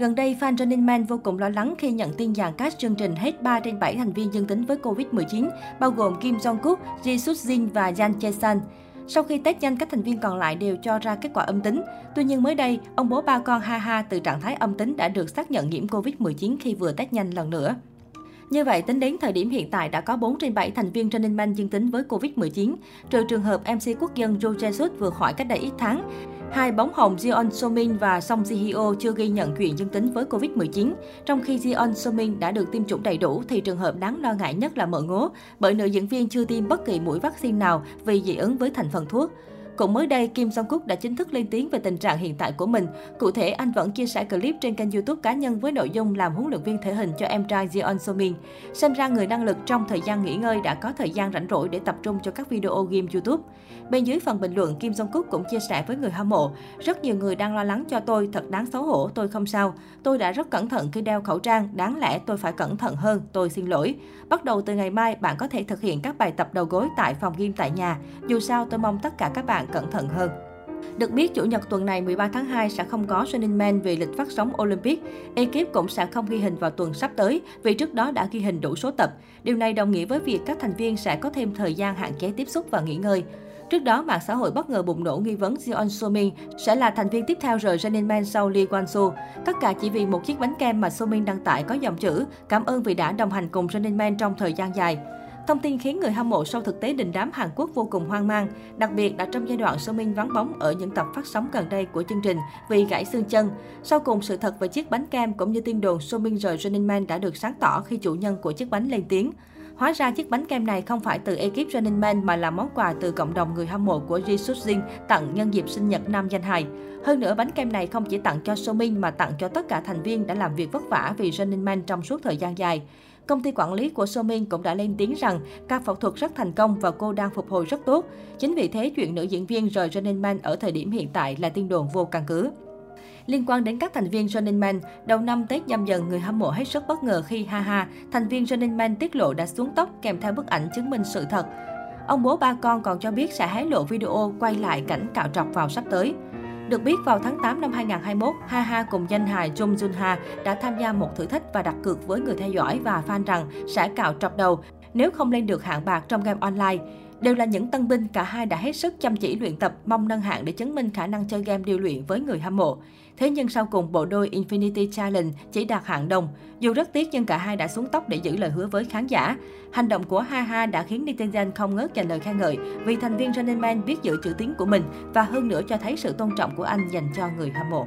Gần đây, fan Running Man vô cùng lo lắng khi nhận tin dàn cast chương trình hết 3 trên 7 thành viên dương tính với Covid-19, bao gồm Kim Jong-kook, Ji Suk-jin và Jan Chae-san. Sau khi test nhanh, các thành viên còn lại đều cho ra kết quả âm tính. Tuy nhiên mới đây, ông bố ba con Ha Ha từ trạng thái âm tính đã được xác nhận nhiễm Covid-19 khi vừa test nhanh lần nữa. Như vậy, tính đến thời điểm hiện tại đã có 4 trên 7 thành viên Running Man dương tính với Covid-19, trừ trường hợp MC quốc dân Jo Jesus vừa khỏi cách đây ít tháng. Hai bóng hồng Jeon Somin và Song Ji Hyo chưa ghi nhận chuyện dương tính với Covid-19. Trong khi Jeon Somin đã được tiêm chủng đầy đủ, thì trường hợp đáng lo ngại nhất là mợ ngố, bởi nữ diễn viên chưa tiêm bất kỳ mũi vaccine nào vì dị ứng với thành phần thuốc. Cũng mới đây, Kim Jong Kook đã chính thức lên tiếng về tình trạng hiện tại của mình. Cụ thể, anh vẫn chia sẻ clip trên kênh YouTube cá nhân với nội dung làm huấn luyện viên thể hình cho em trai Jeon Somin. Xem ra người năng lực trong thời gian nghỉ ngơi đã có thời gian rảnh rỗi để tập trung cho các video game YouTube. Bên dưới phần bình luận, Kim Jong Kook cũng chia sẻ với người hâm mộ, rất nhiều người đang lo lắng cho tôi, thật đáng xấu hổ, tôi không sao. Tôi đã rất cẩn thận khi đeo khẩu trang, đáng lẽ tôi phải cẩn thận hơn, tôi xin lỗi. Bắt đầu từ ngày mai, bạn có thể thực hiện các bài tập đầu gối tại phòng gym tại nhà. Dù sao, tôi mong tất cả các bạn cẩn thận hơn. Được biết, Chủ nhật tuần này 13 tháng 2 sẽ không có Running Man vì lịch phát sóng Olympic. Ekip cũng sẽ không ghi hình vào tuần sắp tới vì trước đó đã ghi hình đủ số tập. Điều này đồng nghĩa với việc các thành viên sẽ có thêm thời gian hạn chế tiếp xúc và nghỉ ngơi. Trước đó, mạng xã hội bất ngờ bùng nổ nghi vấn Jeon Somin sẽ là thành viên tiếp theo rời Running Man sau Lee Kwang Soo. Tất cả chỉ vì một chiếc bánh kem mà Somin đăng tải có dòng chữ Cảm ơn vì đã đồng hành cùng Running Man trong thời gian dài. Thông tin khiến người hâm mộ sau thực tế đình đám Hàn Quốc vô cùng hoang mang, đặc biệt là trong giai đoạn So Min vắng bóng ở những tập phát sóng gần đây của chương trình vì gãy xương chân. Sau cùng, sự thật về chiếc bánh kem cũng như tin đồn So Min rời Running Man đã được sáng tỏ khi chủ nhân của chiếc bánh lên tiếng. Hóa ra chiếc bánh kem này không phải từ ekip Running Man mà là món quà từ cộng đồng người hâm mộ của Ji Suk Jin tặng nhân dịp sinh nhật nam danh hài. Hơn nữa, bánh kem này không chỉ tặng cho So Min mà tặng cho tất cả thành viên đã làm việc vất vả vì Running Man trong suốt thời gian dài. Công ty quản lý của So Min cũng đã lên tiếng rằng ca phẫu thuật rất thành công và cô đang phục hồi rất tốt. Chính vì thế, chuyện nữ diễn viên rời Running Man ở thời điểm hiện tại là tin đồn vô căn cứ. Liên quan đến các thành viên Running Man, đầu năm Tết nhâm dần, người hâm mộ hết sức bất ngờ khi Ha Ha, thành viên Running Man tiết lộ đã xuống tóc kèm theo bức ảnh chứng minh sự thật. Ông bố ba con còn cho biết sẽ hé lộ video quay lại cảnh cạo trọc vào sắp tới. Được biết, vào tháng 8 năm 2021, Ha Ha cùng danh hài Jung Jun Ha đã tham gia một thử thách và đặt cược với người theo dõi và fan rằng sẽ cạo trọc đầu nếu không lên được hạng bạc trong game online. Đều là những tân binh, cả hai đã hết sức chăm chỉ luyện tập, mong nâng hạng để chứng minh khả năng chơi game điều luyện với người hâm mộ. Thế nhưng sau cùng, bộ đôi Infinity Challenge chỉ đạt hạng đồng. Dù rất tiếc nhưng cả hai đã xuống tóc để giữ lời hứa với khán giả. Hành động của Ha Ha đã khiến netizen không ngớt dành lời khen ngợi vì thành viên Running Man biết giữ chữ tiếng của mình và hơn nữa cho thấy sự tôn trọng của anh dành cho người hâm mộ.